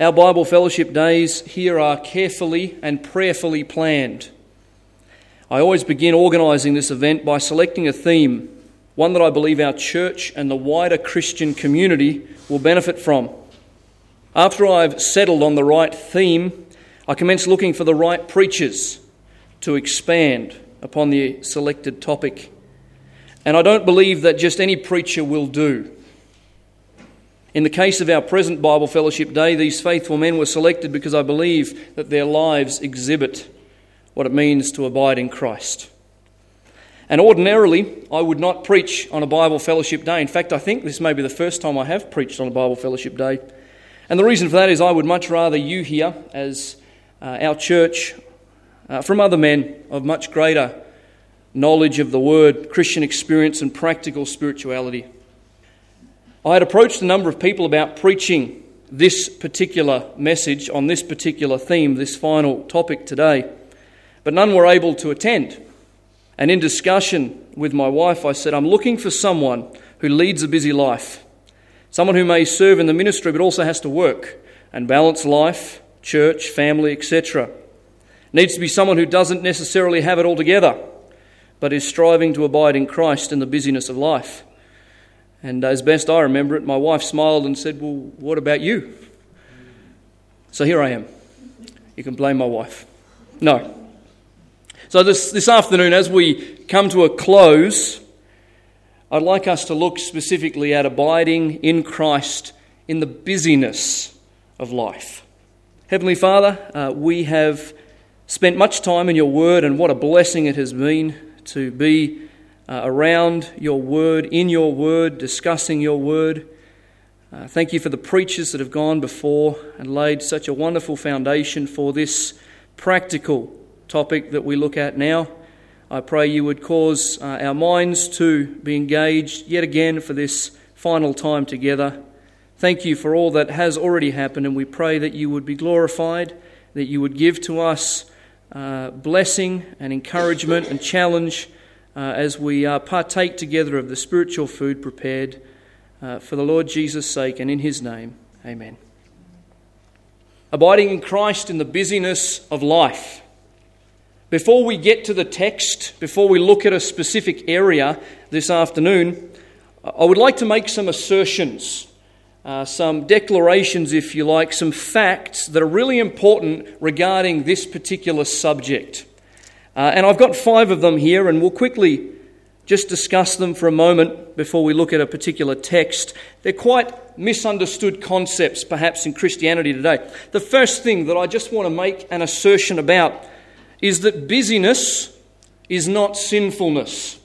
Our Bible fellowship days here are carefully and prayerfully planned. I always begin organising this event by selecting a theme, one that I believe our church and the wider Christian community will benefit from. After I've settled on the right theme, I commence looking for the right preachers to expand upon the selected topic. And I don't believe that just any preacher will do. In the case of our present Bible Fellowship Day, these faithful men were selected because I believe that their lives exhibit what it means to abide in Christ. And ordinarily, I would not preach on a Bible Fellowship Day. In fact, I think this may be the first time I have preached on a Bible Fellowship Day. And the reason for that is I would much rather you hear, as uh, our church, uh, from other men of much greater knowledge of the Word, Christian experience, and practical spirituality. I had approached a number of people about preaching this particular message on this particular theme, this final topic today, but none were able to attend. And in discussion with my wife, I said, I'm looking for someone who leads a busy life, someone who may serve in the ministry but also has to work and balance life, church, family, etc. Needs to be someone who doesn't necessarily have it all together, but is striving to abide in Christ in the busyness of life. And as best I remember it, my wife smiled and said, Well, what about you? So here I am. You can blame my wife. No. So this, this afternoon, as we come to a close, I'd like us to look specifically at abiding in Christ in the busyness of life. Heavenly Father, uh, we have spent much time in your word, and what a blessing it has been to be uh, around your word, in your word, discussing your word. Uh, thank you for the preachers that have gone before and laid such a wonderful foundation for this practical topic that we look at now. I pray you would cause uh, our minds to be engaged yet again for this final time together. Thank you for all that has already happened, and we pray that you would be glorified, that you would give to us uh, blessing and encouragement and challenge uh, as we uh, partake together of the spiritual food prepared uh, for the Lord Jesus' sake and in his name. Amen. Abiding in Christ in the busyness of life. Before we get to the text, before we look at a specific area this afternoon, I would like to make some assertions, uh, some declarations, if you like, some facts that are really important regarding this particular subject. Uh, and I've got five of them here, and we'll quickly just discuss them for a moment before we look at a particular text. They're quite misunderstood concepts, perhaps, in Christianity today. The first thing that I just want to make an assertion about is that busyness is not sinfulness.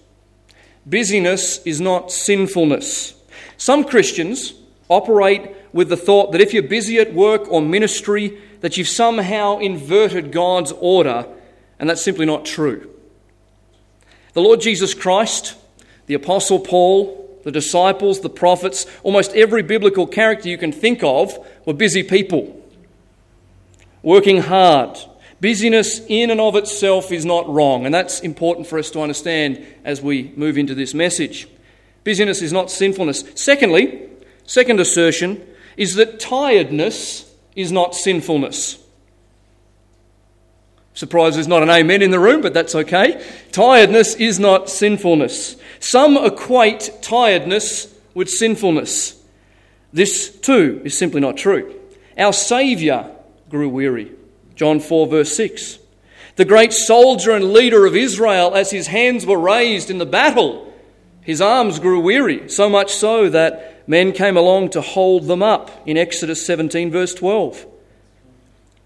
Busyness is not sinfulness. Some Christians operate with the thought that if you're busy at work or ministry, that you've somehow inverted God's order and that's simply not true. The Lord Jesus Christ, the Apostle Paul, the disciples, the prophets, almost every biblical character you can think of were busy people, working hard. Busyness in and of itself is not wrong, and that's important for us to understand as we move into this message. Busyness is not sinfulness. Secondly, second assertion is that tiredness is not sinfulness. Surprised there's not an amen in the room, but that's okay. Tiredness is not sinfulness. Some equate tiredness with sinfulness. This too is simply not true. Our Saviour grew weary. John 4, verse 6. The great soldier and leader of Israel, as his hands were raised in the battle, his arms grew weary, so much so that men came along to hold them up in Exodus 17, verse 12.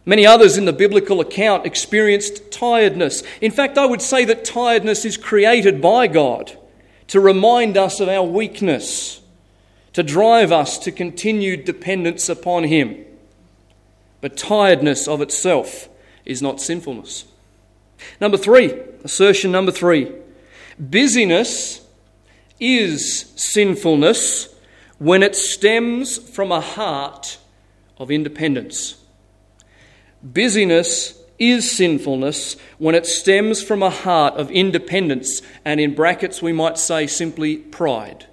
Many others in the biblical account experienced tiredness. In fact, I would say that tiredness is created by God to remind us of our weakness, to drive us to continued dependence upon Him. But tiredness of itself is not sinfulness. Number three, assertion number three busyness is sinfulness when it stems from a heart of independence. Busyness is sinfulness when it stems from a heart of independence, and in brackets we might say simply pride.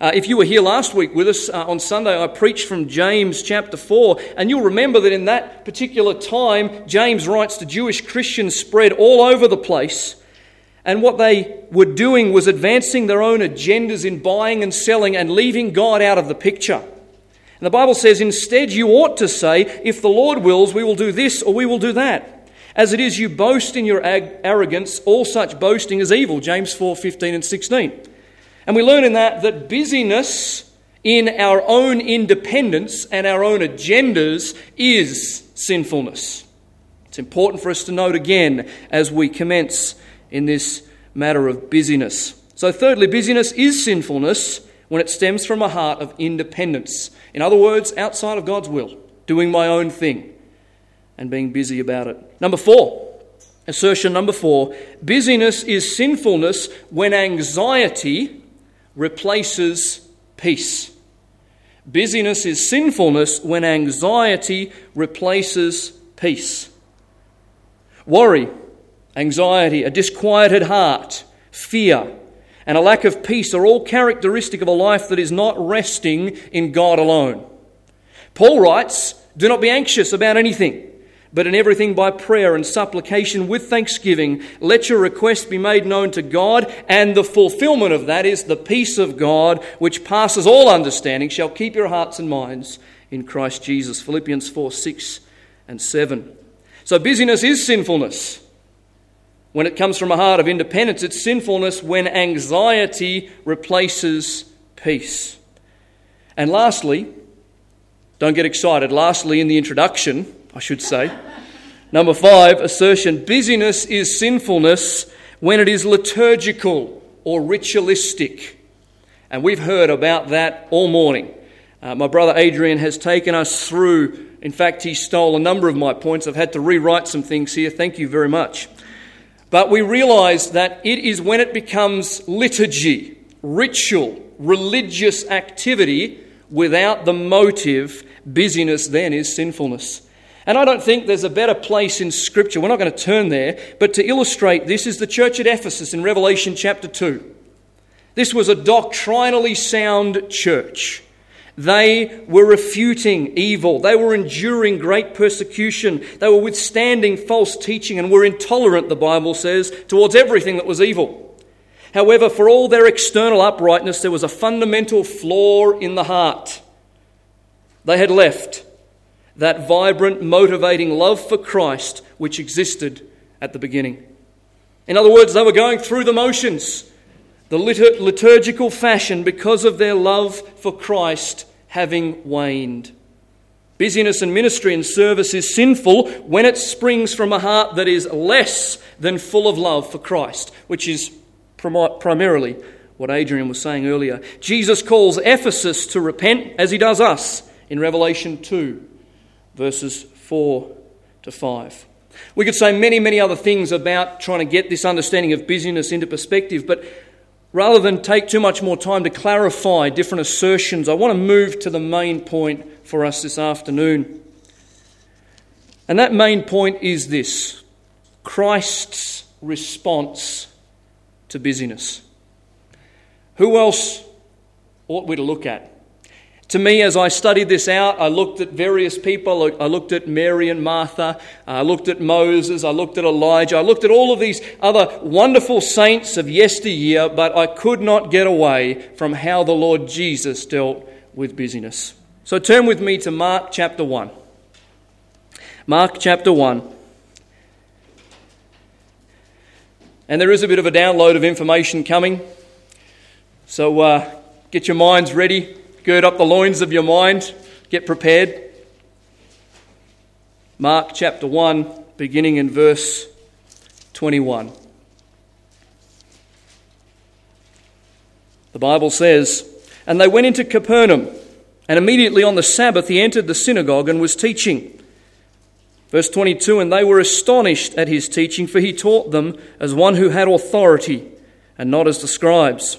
Uh, if you were here last week with us uh, on Sunday, I preached from James chapter 4, and you'll remember that in that particular time, James writes to Jewish Christians spread all over the place. And what they were doing was advancing their own agendas in buying and selling and leaving God out of the picture. And the Bible says, instead, you ought to say, if the Lord wills, we will do this or we will do that. As it is, you boast in your arrogance, all such boasting is evil. James 4 15 and 16. And we learn in that that busyness in our own independence and our own agendas is sinfulness. It's important for us to note again as we commence in this matter of busyness. So, thirdly, busyness is sinfulness when it stems from a heart of independence. In other words, outside of God's will, doing my own thing and being busy about it. Number four, assertion number four busyness is sinfulness when anxiety replaces peace. Busyness is sinfulness when anxiety replaces peace. Worry, anxiety, a disquieted heart, fear, and a lack of peace are all characteristic of a life that is not resting in God alone. Paul writes, Do not be anxious about anything but in everything by prayer and supplication with thanksgiving, let your request be made known to God, and the fulfillment of that is the peace of God, which passes all understanding, shall keep your hearts and minds in Christ Jesus. Philippians 4 6 and 7. So, busyness is sinfulness. When it comes from a heart of independence, it's sinfulness when anxiety replaces peace. And lastly, don't get excited, lastly, in the introduction, I should say. Number five, assertion busyness is sinfulness when it is liturgical or ritualistic. And we've heard about that all morning. Uh, my brother Adrian has taken us through, in fact, he stole a number of my points. I've had to rewrite some things here. Thank you very much. But we realize that it is when it becomes liturgy, ritual, religious activity without the motive, busyness then is sinfulness. And I don't think there's a better place in Scripture, we're not going to turn there, but to illustrate this is the church at Ephesus in Revelation chapter 2. This was a doctrinally sound church. They were refuting evil. They were enduring great persecution. They were withstanding false teaching and were intolerant, the Bible says, towards everything that was evil. However, for all their external uprightness, there was a fundamental flaw in the heart. They had left that vibrant, motivating love for Christ which existed at the beginning. In other words, they were going through the motions, the litur- liturgical fashion, because of their love for Christ having waned. Busyness and ministry and service is sinful when it springs from a heart that is less than full of love for Christ, which is prim- primarily what Adrian was saying earlier. Jesus calls Ephesus to repent as he does us in Revelation 2 verses 4 to 5. We could say many, many other things about trying to get this understanding of busyness into perspective, but rather than take too much more time to clarify different assertions, I want to move to the main point for us this afternoon. And that main point is this Christ's response to busyness. Who else ought we to look at? To me, as I studied this out, I looked at various people. I looked at Mary and Martha. I looked at Moses. I looked at Elijah. I looked at all of these other wonderful saints of yesteryear, but I could not get away from how the Lord Jesus dealt with busyness. So turn with me to Mark chapter 1. Mark chapter 1. And there is a bit of a download of information coming. So uh, get your minds ready gird up the loins of your mind, get prepared. Mark chapter 1, beginning in verse 21. The Bible says, And they went into Capernaum, and immediately on the Sabbath he entered the synagogue and was teaching. Verse 22 And they were astonished at his teaching, for he taught them as one who had authority, and not as the scribes.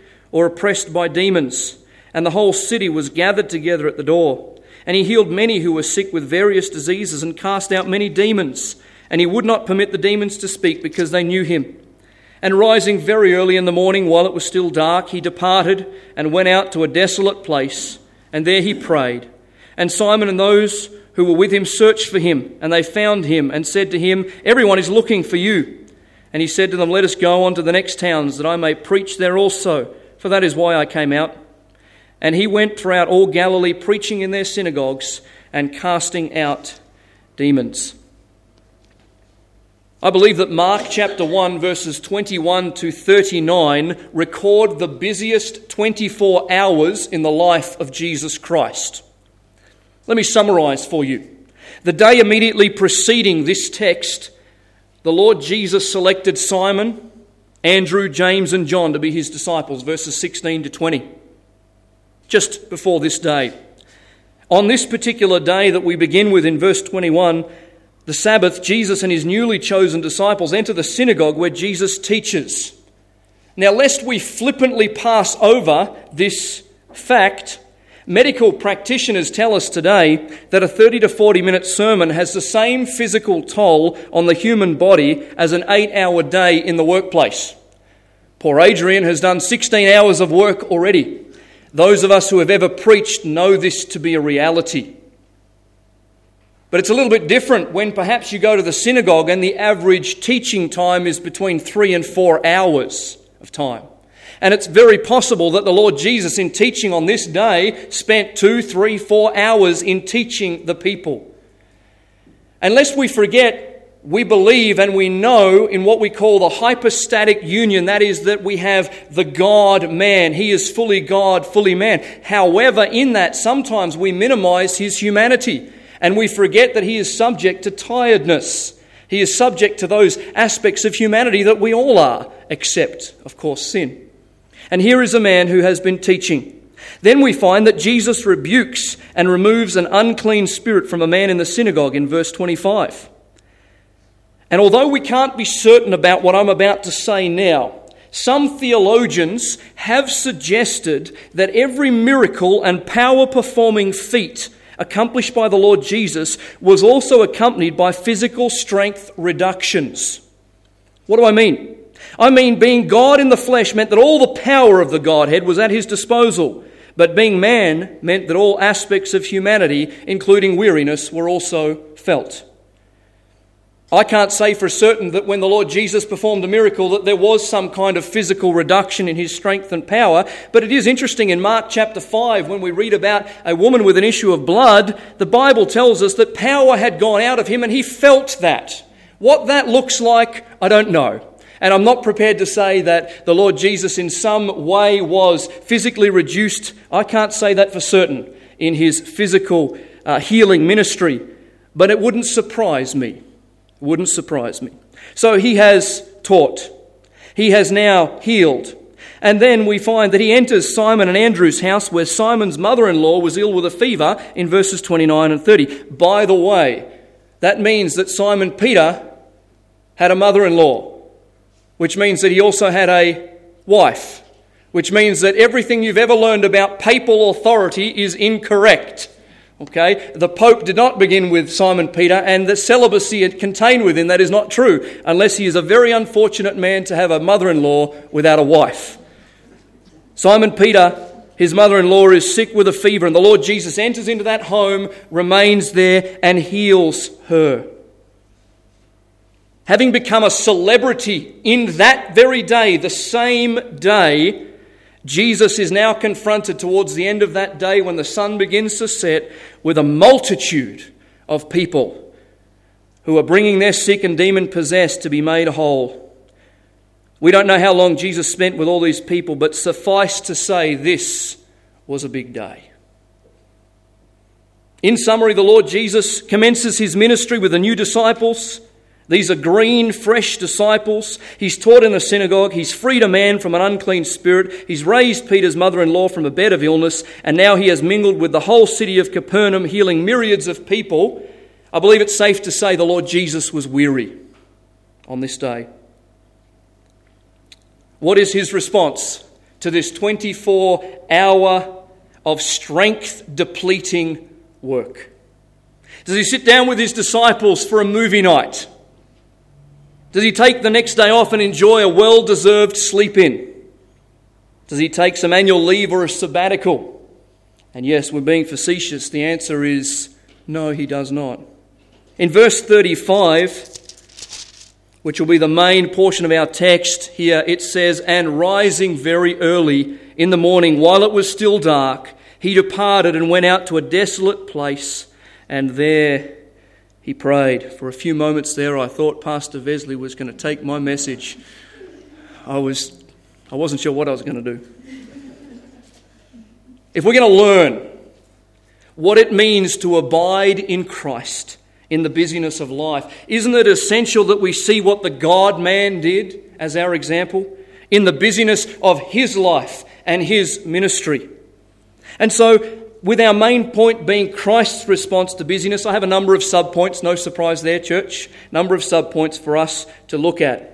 or oppressed by demons, and the whole city was gathered together at the door. And he healed many who were sick with various diseases and cast out many demons, and he would not permit the demons to speak because they knew him. And rising very early in the morning, while it was still dark, he departed and went out to a desolate place, and there he prayed. And Simon and those who were with him searched for him, and they found him and said to him, Everyone is looking for you. And he said to them, Let us go on to the next towns, that I may preach there also, for that is why I came out. And he went throughout all Galilee, preaching in their synagogues and casting out demons. I believe that Mark chapter 1, verses 21 to 39, record the busiest 24 hours in the life of Jesus Christ. Let me summarize for you. The day immediately preceding this text, the Lord Jesus selected Simon, Andrew, James, and John to be his disciples, verses 16 to 20. Just before this day. On this particular day that we begin with in verse 21, the Sabbath, Jesus and his newly chosen disciples enter the synagogue where Jesus teaches. Now, lest we flippantly pass over this fact, medical practitioners tell us today that a 30 to 40 minute sermon has the same physical toll on the human body as an eight hour day in the workplace. Poor Adrian has done 16 hours of work already. Those of us who have ever preached know this to be a reality. But it's a little bit different when perhaps you go to the synagogue and the average teaching time is between three and four hours of time. And it's very possible that the Lord Jesus, in teaching on this day, spent two, three, four hours in teaching the people. Unless we forget, we believe and we know in what we call the hypostatic union. That is, that we have the God man. He is fully God, fully man. However, in that, sometimes we minimize his humanity and we forget that he is subject to tiredness. He is subject to those aspects of humanity that we all are, except, of course, sin. And here is a man who has been teaching. Then we find that Jesus rebukes and removes an unclean spirit from a man in the synagogue in verse 25. And although we can't be certain about what I'm about to say now, some theologians have suggested that every miracle and power performing feat accomplished by the Lord Jesus was also accompanied by physical strength reductions. What do I mean? I mean, being God in the flesh meant that all the power of the Godhead was at his disposal. But being man meant that all aspects of humanity, including weariness, were also felt. I can't say for certain that when the Lord Jesus performed a miracle that there was some kind of physical reduction in his strength and power, but it is interesting in Mark chapter 5 when we read about a woman with an issue of blood, the Bible tells us that power had gone out of him and he felt that. What that looks like, I don't know. And I'm not prepared to say that the Lord Jesus in some way was physically reduced. I can't say that for certain in his physical uh, healing ministry, but it wouldn't surprise me wouldn't surprise me. So he has taught. He has now healed. And then we find that he enters Simon and Andrew's house where Simon's mother in law was ill with a fever in verses 29 and 30. By the way, that means that Simon Peter had a mother in law, which means that he also had a wife, which means that everything you've ever learned about papal authority is incorrect. Okay? The Pope did not begin with Simon Peter, and the celibacy it contained within that is not true, unless he is a very unfortunate man to have a mother in law without a wife. Simon Peter, his mother in law, is sick with a fever, and the Lord Jesus enters into that home, remains there, and heals her. Having become a celebrity in that very day, the same day, Jesus is now confronted towards the end of that day when the sun begins to set with a multitude of people who are bringing their sick and demon possessed to be made whole. We don't know how long Jesus spent with all these people, but suffice to say, this was a big day. In summary, the Lord Jesus commences his ministry with the new disciples. These are green, fresh disciples. He's taught in the synagogue. He's freed a man from an unclean spirit. He's raised Peter's mother in law from a bed of illness. And now he has mingled with the whole city of Capernaum, healing myriads of people. I believe it's safe to say the Lord Jesus was weary on this day. What is his response to this 24 hour of strength depleting work? Does he sit down with his disciples for a movie night? Does he take the next day off and enjoy a well deserved sleep in? Does he take some annual leave or a sabbatical? And yes, we're being facetious. The answer is no, he does not. In verse 35, which will be the main portion of our text here, it says, And rising very early in the morning, while it was still dark, he departed and went out to a desolate place, and there he prayed. For a few moments there, I thought Pastor Vesley was going to take my message. I, was, I wasn't sure what I was going to do. If we're going to learn what it means to abide in Christ in the busyness of life, isn't it essential that we see what the God man did as our example in the busyness of his life and his ministry? And so, with our main point being Christ's response to busyness, I have a number of subpoints, no surprise there, church, number of subpoints for us to look at.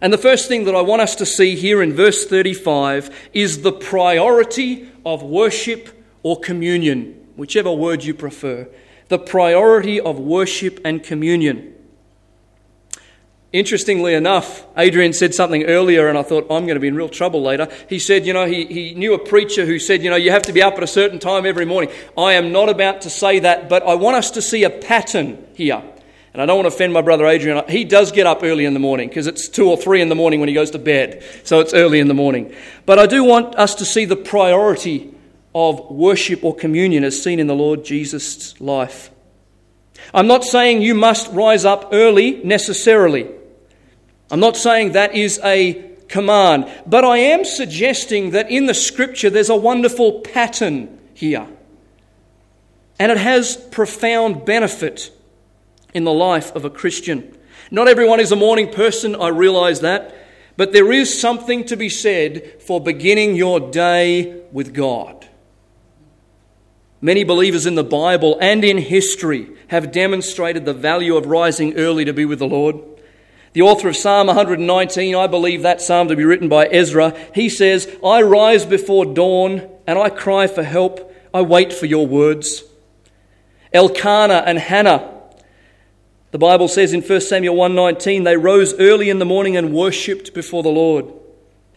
And the first thing that I want us to see here in verse 35 is the priority of worship or communion, whichever word you prefer. The priority of worship and communion. Interestingly enough, Adrian said something earlier, and I thought, I'm going to be in real trouble later. He said, You know, he, he knew a preacher who said, You know, you have to be up at a certain time every morning. I am not about to say that, but I want us to see a pattern here. And I don't want to offend my brother Adrian. He does get up early in the morning because it's two or three in the morning when he goes to bed. So it's early in the morning. But I do want us to see the priority of worship or communion as seen in the Lord Jesus' life. I'm not saying you must rise up early necessarily. I'm not saying that is a command, but I am suggesting that in the scripture there's a wonderful pattern here. And it has profound benefit in the life of a Christian. Not everyone is a morning person, I realize that, but there is something to be said for beginning your day with God. Many believers in the Bible and in history have demonstrated the value of rising early to be with the Lord. The author of Psalm 119, I believe that psalm to be written by Ezra, he says, I rise before dawn and I cry for help. I wait for your words. Elkanah and Hannah, the Bible says in 1 Samuel 1:19, they rose early in the morning and worshipped before the Lord.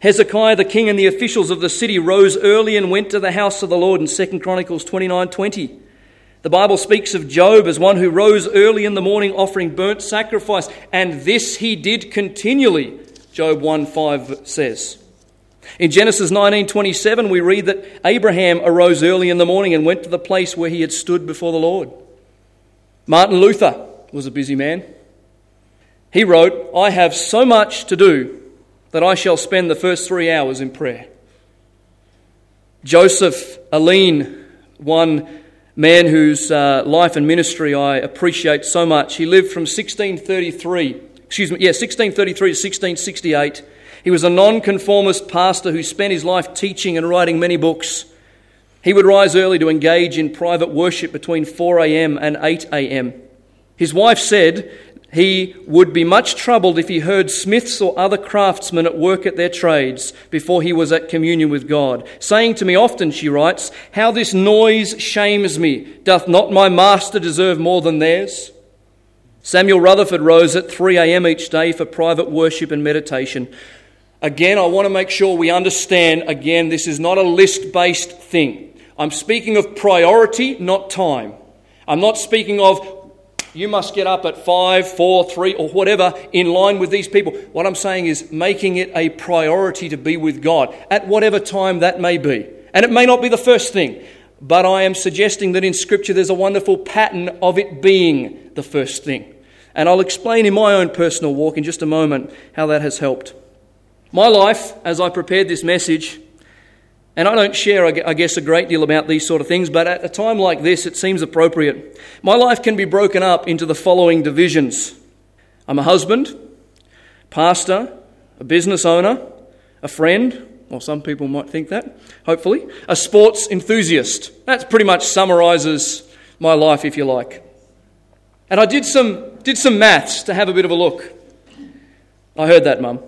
Hezekiah the king and the officials of the city rose early and went to the house of the Lord in 2 Chronicles 29:20. The Bible speaks of Job as one who rose early in the morning offering burnt sacrifice, and this he did continually, Job 1 5 says. In Genesis 19:27 we read that Abraham arose early in the morning and went to the place where he had stood before the Lord. Martin Luther was a busy man. He wrote, "I have so much to do that I shall spend the first 3 hours in prayer." Joseph Alleine, one man whose uh, life and ministry I appreciate so much. He lived from 1633, excuse me, yeah, 1633 to 1668. He was a nonconformist pastor who spent his life teaching and writing many books. He would rise early to engage in private worship between 4 a.m. and 8 a.m. His wife said he would be much troubled if he heard smiths or other craftsmen at work at their trades before he was at communion with God. Saying to me often, she writes, How this noise shames me. Doth not my master deserve more than theirs? Samuel Rutherford rose at 3 a.m. each day for private worship and meditation. Again, I want to make sure we understand again, this is not a list based thing. I'm speaking of priority, not time. I'm not speaking of you must get up at five, four, three, or whatever in line with these people. What I'm saying is making it a priority to be with God at whatever time that may be. And it may not be the first thing, but I am suggesting that in Scripture there's a wonderful pattern of it being the first thing. And I'll explain in my own personal walk in just a moment how that has helped. My life, as I prepared this message, and I don't share, I guess, a great deal about these sort of things, but at a time like this, it seems appropriate. My life can be broken up into the following divisions I'm a husband, pastor, a business owner, a friend, or some people might think that, hopefully, a sports enthusiast. That pretty much summarizes my life, if you like. And I did some, did some maths to have a bit of a look. I heard that, Mum.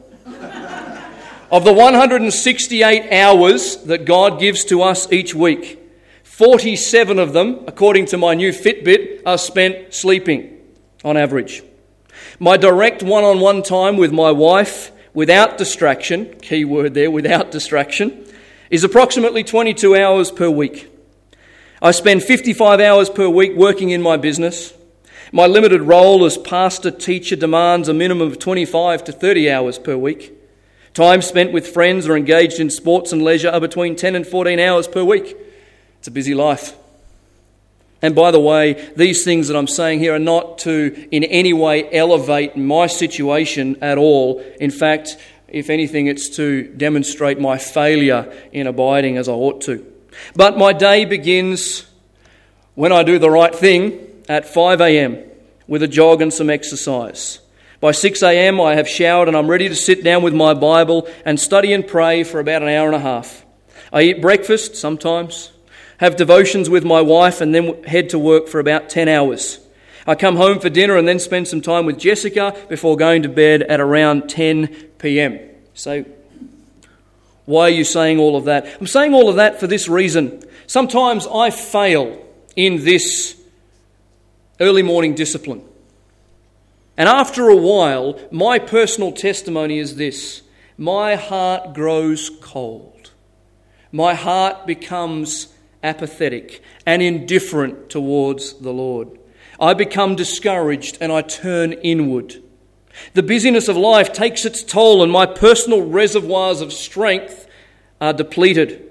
Of the 168 hours that God gives to us each week, 47 of them, according to my new Fitbit, are spent sleeping on average. My direct one on one time with my wife, without distraction, key word there, without distraction, is approximately 22 hours per week. I spend 55 hours per week working in my business. My limited role as pastor teacher demands a minimum of 25 to 30 hours per week. Time spent with friends or engaged in sports and leisure are between 10 and 14 hours per week. It's a busy life. And by the way, these things that I'm saying here are not to in any way elevate my situation at all. In fact, if anything, it's to demonstrate my failure in abiding as I ought to. But my day begins when I do the right thing at 5 a.m. with a jog and some exercise. By 6 a.m., I have showered and I'm ready to sit down with my Bible and study and pray for about an hour and a half. I eat breakfast sometimes, have devotions with my wife, and then head to work for about 10 hours. I come home for dinner and then spend some time with Jessica before going to bed at around 10 p.m. So, why are you saying all of that? I'm saying all of that for this reason. Sometimes I fail in this early morning discipline. And after a while, my personal testimony is this my heart grows cold. My heart becomes apathetic and indifferent towards the Lord. I become discouraged and I turn inward. The busyness of life takes its toll, and my personal reservoirs of strength are depleted.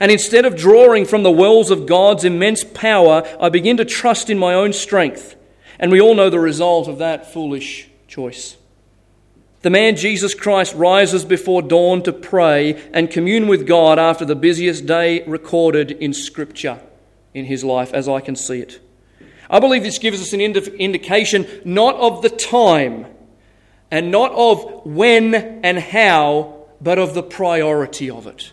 And instead of drawing from the wells of God's immense power, I begin to trust in my own strength and we all know the result of that foolish choice. The man Jesus Christ rises before dawn to pray and commune with God after the busiest day recorded in Scripture in his life, as I can see it. I believe this gives us an indication not of the time and not of when and how, but of the priority of it.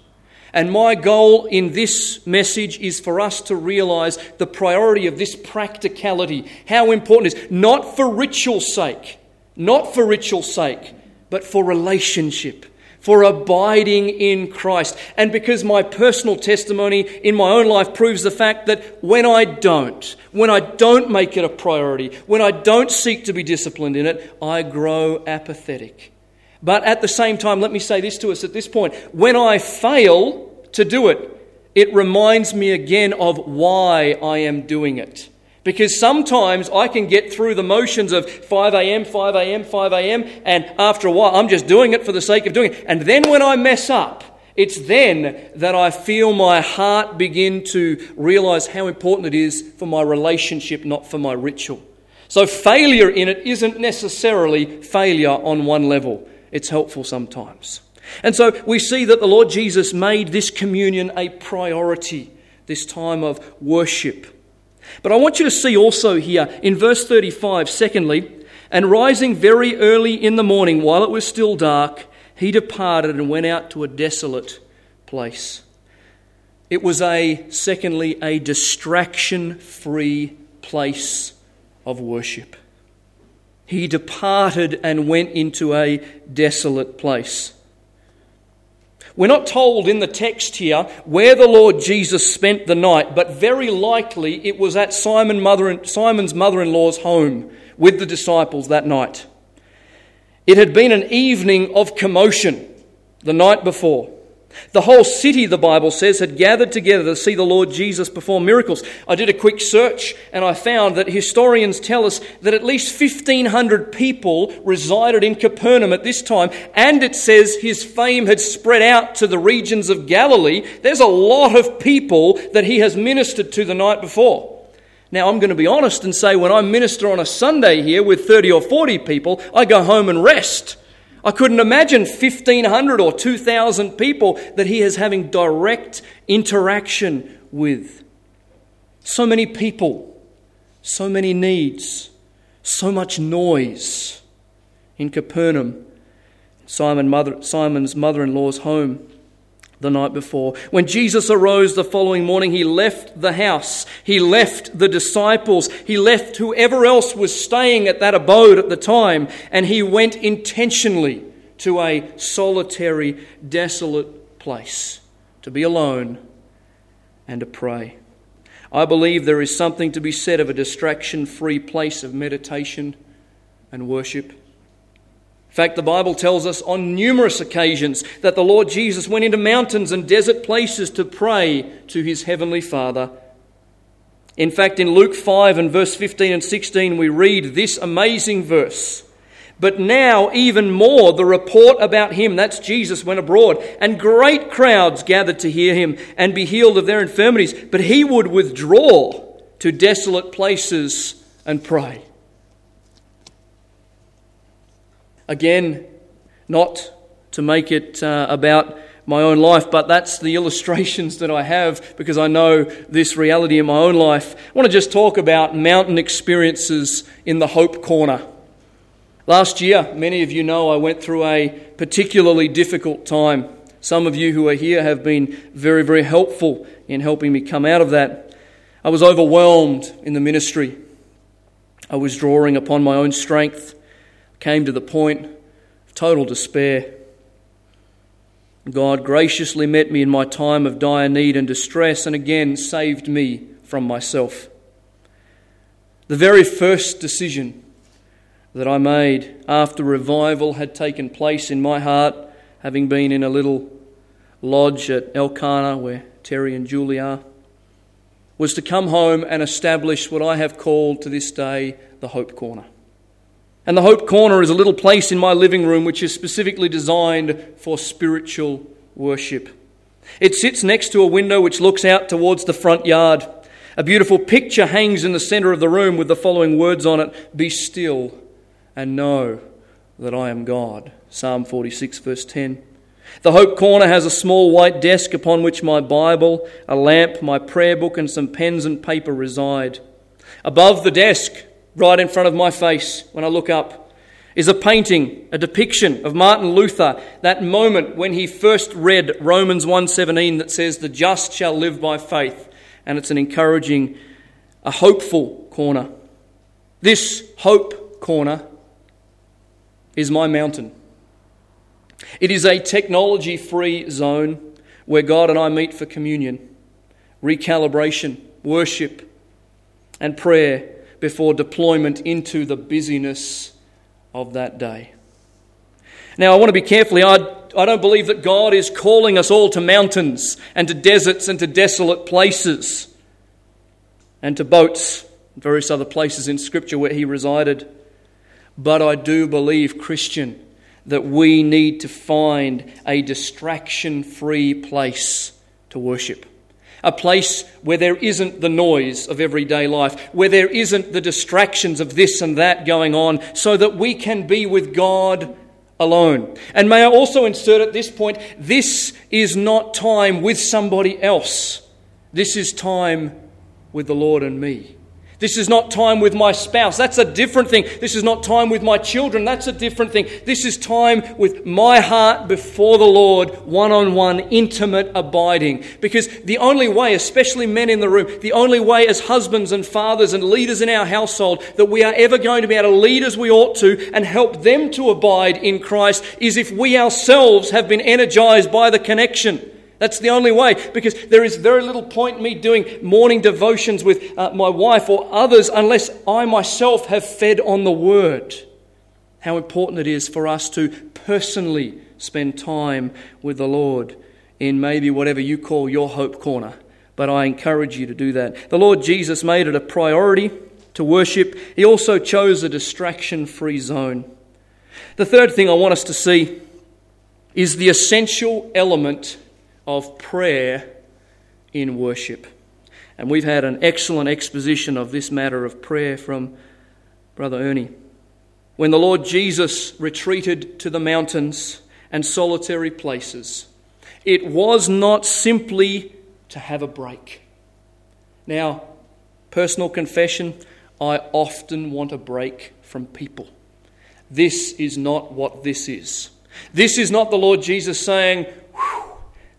And my goal in this message is for us to realize the priority of this practicality, how important it is, not for ritual's sake, not for ritual's sake, but for relationship, for abiding in Christ. And because my personal testimony in my own life proves the fact that when I don't, when I don't make it a priority, when I don't seek to be disciplined in it, I grow apathetic. But at the same time, let me say this to us at this point. When I fail to do it, it reminds me again of why I am doing it. Because sometimes I can get through the motions of 5 a.m., 5 a.m., 5 a.m., and after a while I'm just doing it for the sake of doing it. And then when I mess up, it's then that I feel my heart begin to realize how important it is for my relationship, not for my ritual. So failure in it isn't necessarily failure on one level. It's helpful sometimes. And so we see that the Lord Jesus made this communion a priority, this time of worship. But I want you to see also here in verse 35, secondly, and rising very early in the morning while it was still dark, he departed and went out to a desolate place. It was a, secondly, a distraction free place of worship. He departed and went into a desolate place. We're not told in the text here where the Lord Jesus spent the night, but very likely it was at Simon mother, Simon's mother in law's home with the disciples that night. It had been an evening of commotion the night before. The whole city, the Bible says, had gathered together to see the Lord Jesus perform miracles. I did a quick search and I found that historians tell us that at least 1,500 people resided in Capernaum at this time, and it says his fame had spread out to the regions of Galilee. There's a lot of people that he has ministered to the night before. Now, I'm going to be honest and say when I minister on a Sunday here with 30 or 40 people, I go home and rest. I couldn't imagine 1,500 or 2,000 people that he is having direct interaction with. So many people, so many needs, so much noise in Capernaum, Simon mother, Simon's mother in law's home the night before. When Jesus arose the following morning, he left the house, he left the disciples, he left whoever else was staying at that abode at the time, and he went intentionally to a solitary, desolate place to be alone and to pray. I believe there is something to be said of a distraction free place of meditation and worship. In fact, the Bible tells us on numerous occasions that the Lord Jesus went into mountains and desert places to pray to his heavenly Father. In fact, in Luke 5 and verse 15 and 16, we read this amazing verse. But now, even more, the report about him, that's Jesus, went abroad, and great crowds gathered to hear him and be healed of their infirmities. But he would withdraw to desolate places and pray. Again, not to make it uh, about my own life, but that's the illustrations that I have because I know this reality in my own life. I want to just talk about mountain experiences in the Hope Corner. Last year, many of you know I went through a particularly difficult time. Some of you who are here have been very, very helpful in helping me come out of that. I was overwhelmed in the ministry. I was drawing upon my own strength came to the point of total despair. God graciously met me in my time of dire need and distress and again saved me from myself. The very first decision that I made after revival had taken place in my heart, having been in a little lodge at Elkanah where Terry and Julie are, was to come home and establish what I have called to this day the Hope Corner. And the Hope Corner is a little place in my living room which is specifically designed for spiritual worship. It sits next to a window which looks out towards the front yard. A beautiful picture hangs in the center of the room with the following words on it Be still and know that I am God. Psalm 46, verse 10. The Hope Corner has a small white desk upon which my Bible, a lamp, my prayer book, and some pens and paper reside. Above the desk, right in front of my face when I look up is a painting, a depiction of Martin Luther, that moment when he first read Romans 1:17 that says the just shall live by faith, and it's an encouraging, a hopeful corner. This hope corner is my mountain. It is a technology free zone where God and I meet for communion, recalibration, worship, and prayer before deployment into the busyness of that day. Now, I want to be carefully, I, I don't believe that God is calling us all to mountains and to deserts and to desolate places and to boats and various other places in Scripture where He resided. But I do believe, Christian, that we need to find a distraction free place to worship a place where there isn't the noise of everyday life, where there isn't the distractions of this and that going on, so that we can be with God alone. And may I also insert at this point this is not time with somebody else, this is time with the Lord and me. This is not time with my spouse. That's a different thing. This is not time with my children. That's a different thing. This is time with my heart before the Lord, one on one, intimate abiding. Because the only way, especially men in the room, the only way as husbands and fathers and leaders in our household that we are ever going to be able to lead as we ought to and help them to abide in Christ is if we ourselves have been energized by the connection. That's the only way, because there is very little point in me doing morning devotions with uh, my wife or others unless I myself have fed on the Word. How important it is for us to personally spend time with the Lord in maybe whatever you call your hope corner. But I encourage you to do that. The Lord Jesus made it a priority to worship, He also chose a distraction free zone. The third thing I want us to see is the essential element of prayer in worship. And we've had an excellent exposition of this matter of prayer from Brother Ernie. When the Lord Jesus retreated to the mountains and solitary places, it was not simply to have a break. Now, personal confession, I often want a break from people. This is not what this is. This is not the Lord Jesus saying,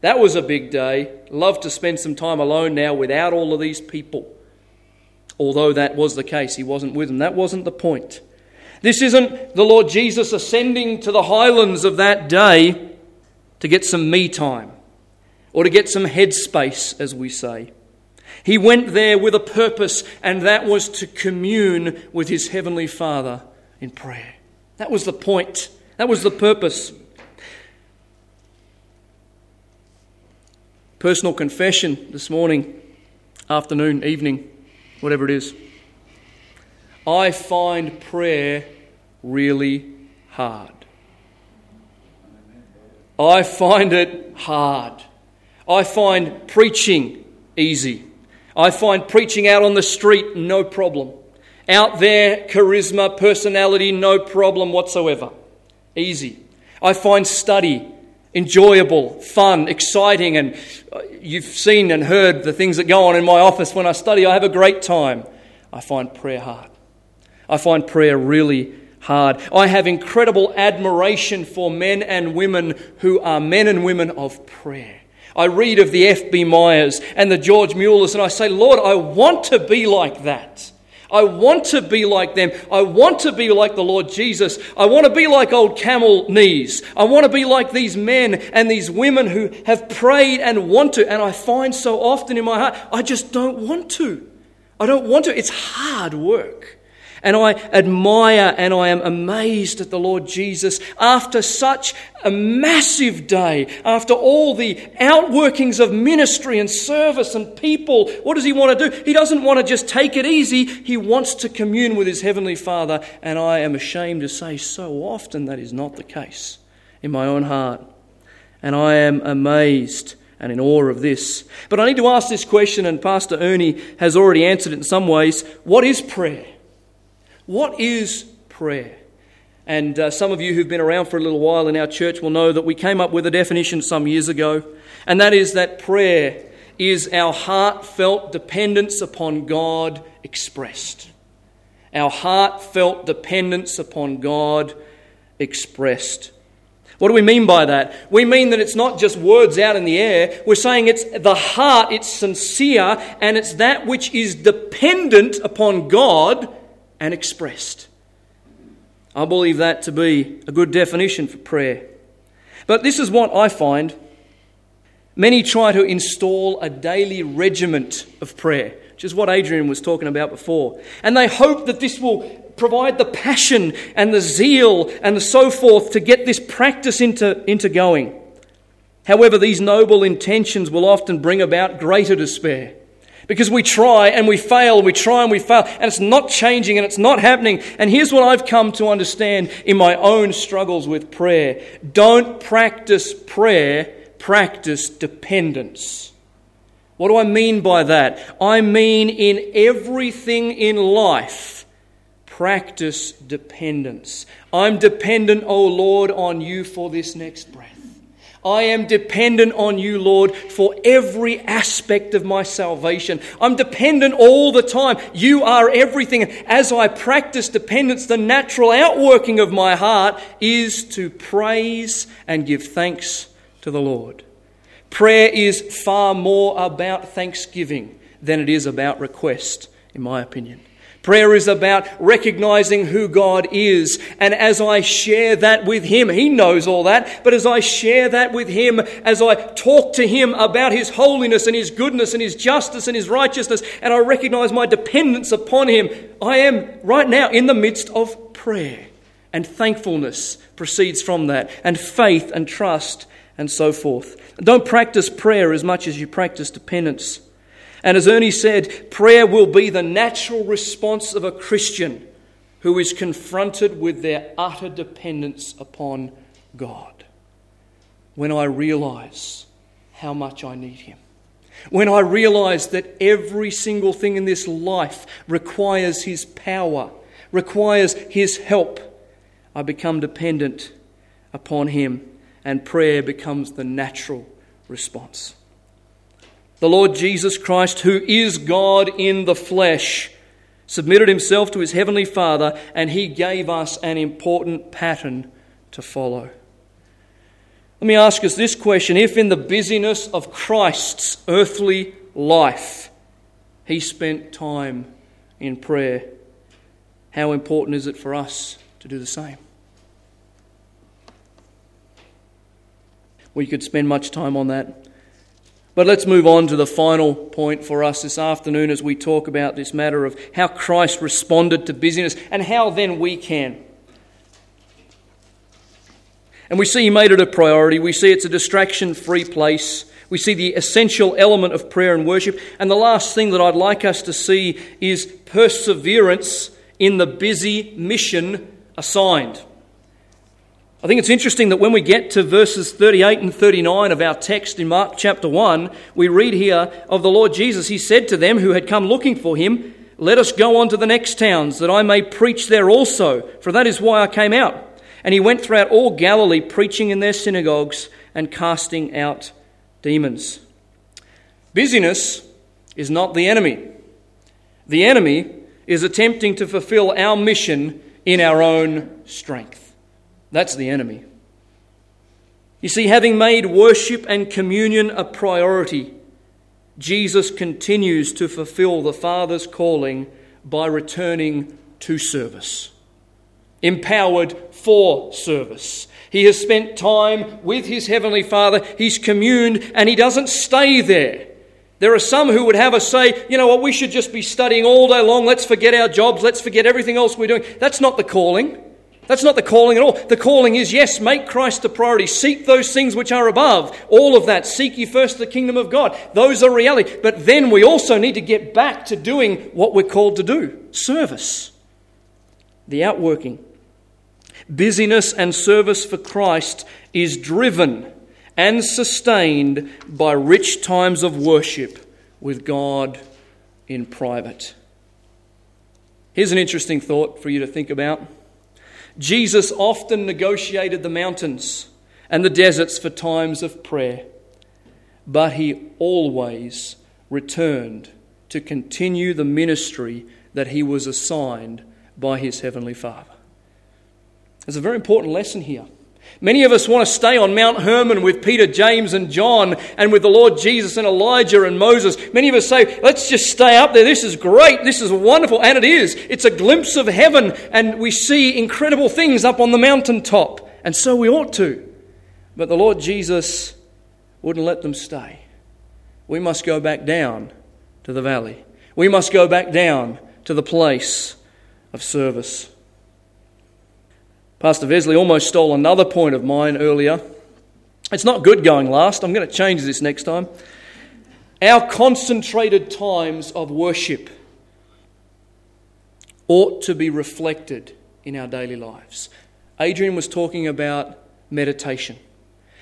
that was a big day. Love to spend some time alone now without all of these people. Although that was the case, he wasn't with them. That wasn't the point. This isn't the Lord Jesus ascending to the highlands of that day to get some me time or to get some headspace, as we say. He went there with a purpose, and that was to commune with his heavenly Father in prayer. That was the point, that was the purpose. Personal confession this morning, afternoon, evening, whatever it is. I find prayer really hard. I find it hard. I find preaching easy. I find preaching out on the street no problem. Out there, charisma, personality, no problem whatsoever. Easy. I find study enjoyable, fun, exciting, and uh, you've seen and heard the things that go on in my office when I study. I have a great time. I find prayer hard. I find prayer really hard. I have incredible admiration for men and women who are men and women of prayer. I read of the F.B. Meyers and the George Muellers, and I say, Lord, I want to be like that. I want to be like them. I want to be like the Lord Jesus. I want to be like old camel knees. I want to be like these men and these women who have prayed and want to. And I find so often in my heart, I just don't want to. I don't want to. It's hard work. And I admire and I am amazed at the Lord Jesus after such a massive day, after all the outworkings of ministry and service and people. What does he want to do? He doesn't want to just take it easy, he wants to commune with his Heavenly Father. And I am ashamed to say so often that is not the case in my own heart. And I am amazed and in awe of this. But I need to ask this question, and Pastor Ernie has already answered it in some ways. What is prayer? What is prayer? And uh, some of you who've been around for a little while in our church will know that we came up with a definition some years ago, and that is that prayer is our heartfelt dependence upon God expressed. Our heartfelt dependence upon God expressed. What do we mean by that? We mean that it's not just words out in the air. We're saying it's the heart, it's sincere, and it's that which is dependent upon God and expressed. I believe that to be a good definition for prayer. But this is what I find. Many try to install a daily regiment of prayer, which is what Adrian was talking about before. And they hope that this will provide the passion and the zeal and the so forth to get this practice into, into going. However, these noble intentions will often bring about greater despair. Because we try and we fail, we try and we fail, and it's not changing and it's not happening. And here's what I've come to understand in my own struggles with prayer don't practice prayer, practice dependence. What do I mean by that? I mean in everything in life, practice dependence. I'm dependent, O oh Lord, on you for this next breath. I am dependent on you, Lord, for every aspect of my salvation. I'm dependent all the time. You are everything. As I practice dependence, the natural outworking of my heart is to praise and give thanks to the Lord. Prayer is far more about thanksgiving than it is about request, in my opinion. Prayer is about recognizing who God is. And as I share that with Him, He knows all that, but as I share that with Him, as I talk to Him about His holiness and His goodness and His justice and His righteousness, and I recognize my dependence upon Him, I am right now in the midst of prayer. And thankfulness proceeds from that, and faith and trust and so forth. Don't practice prayer as much as you practice dependence. And as Ernie said, prayer will be the natural response of a Christian who is confronted with their utter dependence upon God. When I realize how much I need Him. When I realize that every single thing in this life requires His power, requires His help, I become dependent upon Him, and prayer becomes the natural response. The Lord Jesus Christ, who is God in the flesh, submitted himself to his heavenly Father, and he gave us an important pattern to follow. Let me ask us this question if in the busyness of Christ's earthly life he spent time in prayer, how important is it for us to do the same? We could spend much time on that. But let's move on to the final point for us this afternoon as we talk about this matter of how Christ responded to busyness and how then we can. And we see he made it a priority. We see it's a distraction free place. We see the essential element of prayer and worship. And the last thing that I'd like us to see is perseverance in the busy mission assigned. I think it's interesting that when we get to verses 38 and 39 of our text in Mark chapter 1, we read here of the Lord Jesus. He said to them who had come looking for him, Let us go on to the next towns, that I may preach there also, for that is why I came out. And he went throughout all Galilee, preaching in their synagogues and casting out demons. Busyness is not the enemy. The enemy is attempting to fulfill our mission in our own strength. That's the enemy. You see, having made worship and communion a priority, Jesus continues to fulfill the Father's calling by returning to service, empowered for service. He has spent time with his Heavenly Father, he's communed, and he doesn't stay there. There are some who would have us say, you know what, we should just be studying all day long, let's forget our jobs, let's forget everything else we're doing. That's not the calling. That's not the calling at all. The calling is, yes, make Christ the priority. Seek those things which are above. All of that. Seek ye first the kingdom of God. Those are reality. But then we also need to get back to doing what we're called to do service, the outworking. Busyness and service for Christ is driven and sustained by rich times of worship with God in private. Here's an interesting thought for you to think about. Jesus often negotiated the mountains and the deserts for times of prayer, but he always returned to continue the ministry that he was assigned by his Heavenly Father. There's a very important lesson here. Many of us want to stay on Mount Hermon with Peter, James, and John, and with the Lord Jesus and Elijah and Moses. Many of us say, let's just stay up there. This is great. This is wonderful. And it is. It's a glimpse of heaven, and we see incredible things up on the mountaintop. And so we ought to. But the Lord Jesus wouldn't let them stay. We must go back down to the valley. We must go back down to the place of service. Pastor Vesley almost stole another point of mine earlier. It's not good going last. I'm going to change this next time. Our concentrated times of worship ought to be reflected in our daily lives. Adrian was talking about meditation,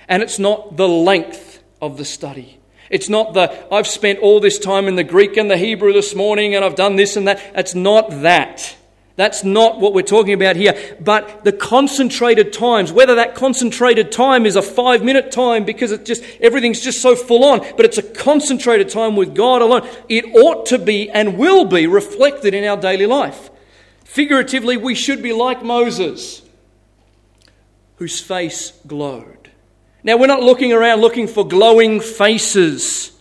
and it's not the length of the study. It's not the, I've spent all this time in the Greek and the Hebrew this morning and I've done this and that. It's not that. That's not what we're talking about here. But the concentrated times, whether that concentrated time is a five minute time because it just, everything's just so full on, but it's a concentrated time with God alone, it ought to be and will be reflected in our daily life. Figuratively, we should be like Moses, whose face glowed. Now, we're not looking around looking for glowing faces.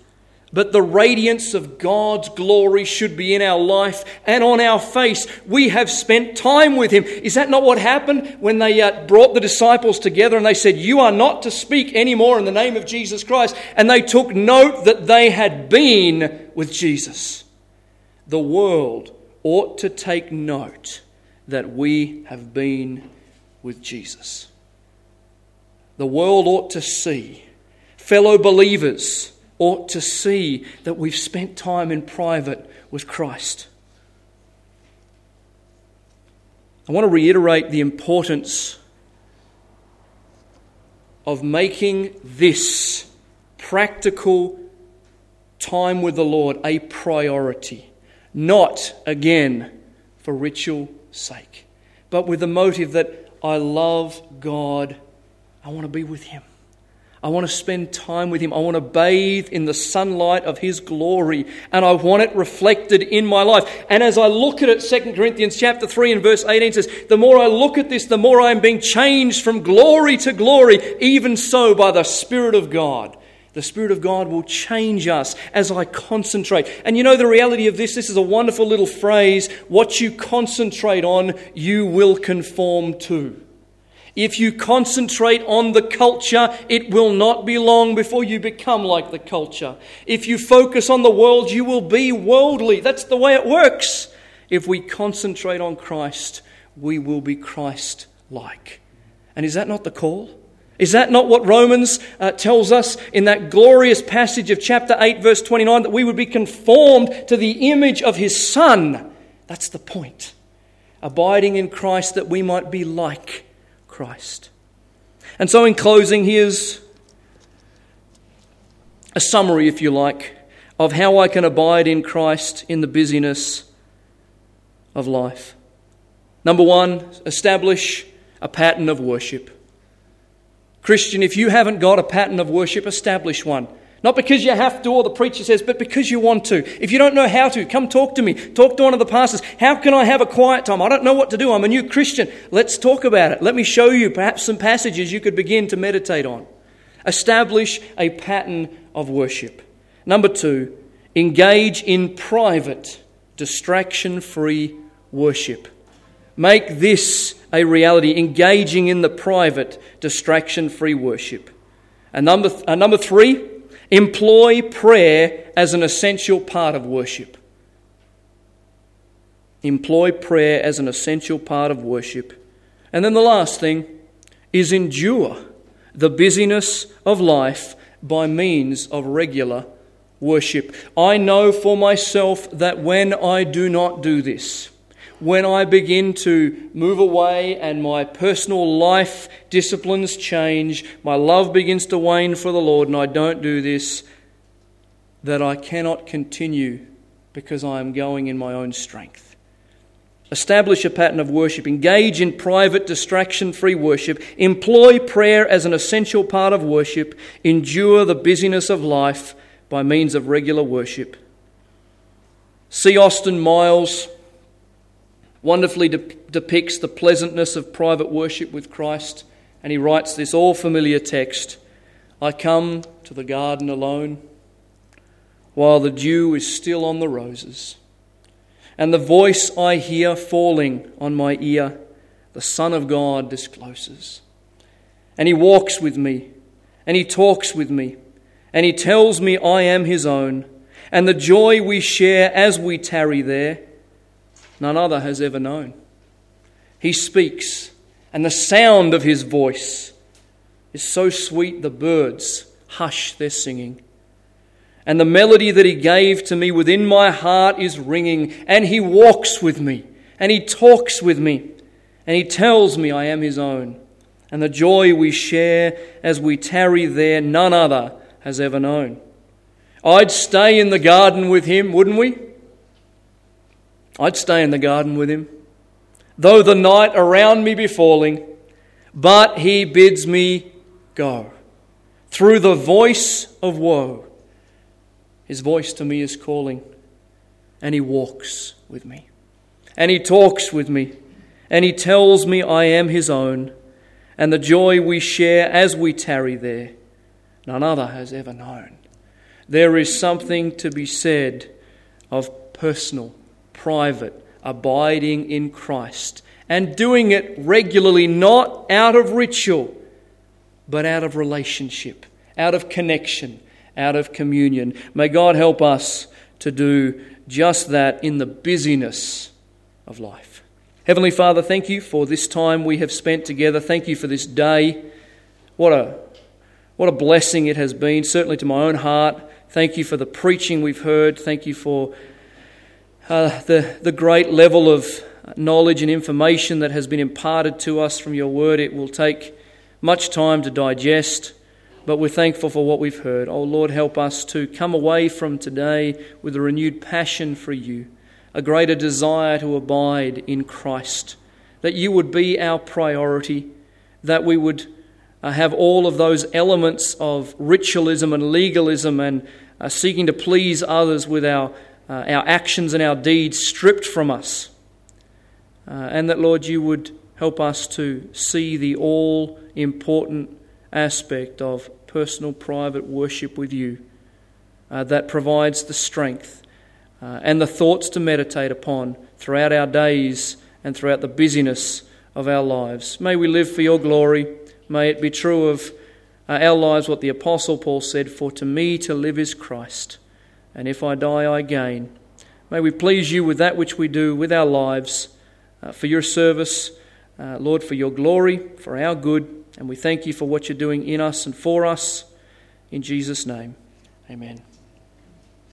But the radiance of God's glory should be in our life and on our face. We have spent time with Him. Is that not what happened when they uh, brought the disciples together and they said, You are not to speak anymore in the name of Jesus Christ? And they took note that they had been with Jesus. The world ought to take note that we have been with Jesus. The world ought to see fellow believers ought to see that we've spent time in private with Christ. I want to reiterate the importance of making this practical time with the Lord a priority, not again for ritual sake, but with the motive that I love God, I want to be with Him. I want to spend time with Him. I want to bathe in the sunlight of His glory, and I want it reflected in my life. And as I look at it, 2 Corinthians chapter 3 and verse 18 says, The more I look at this, the more I am being changed from glory to glory, even so by the Spirit of God. The Spirit of God will change us as I concentrate. And you know the reality of this? This is a wonderful little phrase. What you concentrate on, you will conform to. If you concentrate on the culture, it will not be long before you become like the culture. If you focus on the world, you will be worldly. That's the way it works. If we concentrate on Christ, we will be Christ like. And is that not the call? Is that not what Romans uh, tells us in that glorious passage of chapter 8, verse 29, that we would be conformed to the image of his Son? That's the point. Abiding in Christ that we might be like Christ. And so, in closing, here's a summary, if you like, of how I can abide in Christ in the busyness of life. Number one, establish a pattern of worship. Christian, if you haven't got a pattern of worship, establish one. Not because you have to or the preacher says, but because you want to. If you don't know how to, come talk to me. Talk to one of the pastors. How can I have a quiet time? I don't know what to do. I'm a new Christian. Let's talk about it. Let me show you perhaps some passages you could begin to meditate on. Establish a pattern of worship. Number two, engage in private, distraction free worship. Make this a reality, engaging in the private, distraction free worship. And number, th- and number three, Employ prayer as an essential part of worship. Employ prayer as an essential part of worship. And then the last thing is endure the busyness of life by means of regular worship. I know for myself that when I do not do this, when I begin to move away and my personal life disciplines change, my love begins to wane for the Lord, and I don't do this, that I cannot continue because I am going in my own strength. Establish a pattern of worship. Engage in private, distraction free worship. Employ prayer as an essential part of worship. Endure the busyness of life by means of regular worship. C. Austin Miles wonderfully de- depicts the pleasantness of private worship with Christ. And he writes this all familiar text I come to the garden alone while the dew is still on the roses. And the voice I hear falling on my ear, the Son of God discloses. And he walks with me, and he talks with me, and he tells me I am his own, and the joy we share as we tarry there none other has ever known. He speaks, and the sound of his voice is so sweet the birds hush their singing. And the melody that he gave to me within my heart is ringing, and he walks with me, and he talks with me, and he tells me I am his own. And the joy we share as we tarry there, none other has ever known. I'd stay in the garden with him, wouldn't we? I'd stay in the garden with him, though the night around me be falling, but he bids me go. Through the voice of woe, his voice to me is calling, and he walks with me, and he talks with me, and he tells me I am his own, and the joy we share as we tarry there, none other has ever known. There is something to be said of personal private, abiding in Christ, and doing it regularly, not out of ritual, but out of relationship, out of connection, out of communion. May God help us to do just that in the busyness of life. Heavenly Father, thank you for this time we have spent together. Thank you for this day. What a What a blessing it has been, certainly to my own heart. Thank you for the preaching we've heard. Thank you for uh, the, the great level of knowledge and information that has been imparted to us from your word. It will take much time to digest, but we're thankful for what we've heard. Oh Lord, help us to come away from today with a renewed passion for you, a greater desire to abide in Christ, that you would be our priority, that we would uh, have all of those elements of ritualism and legalism and uh, seeking to please others with our, uh, our actions and our deeds stripped from us. Uh, and that, Lord, you would help us to see the all important aspect of personal, private worship with you uh, that provides the strength uh, and the thoughts to meditate upon throughout our days and throughout the busyness of our lives. May we live for your glory. May it be true of uh, our lives what the Apostle Paul said For to me to live is Christ, and if I die, I gain. May we please you with that which we do with our lives uh, for your service, uh, Lord, for your glory, for our good, and we thank you for what you're doing in us and for us. In Jesus' name, amen.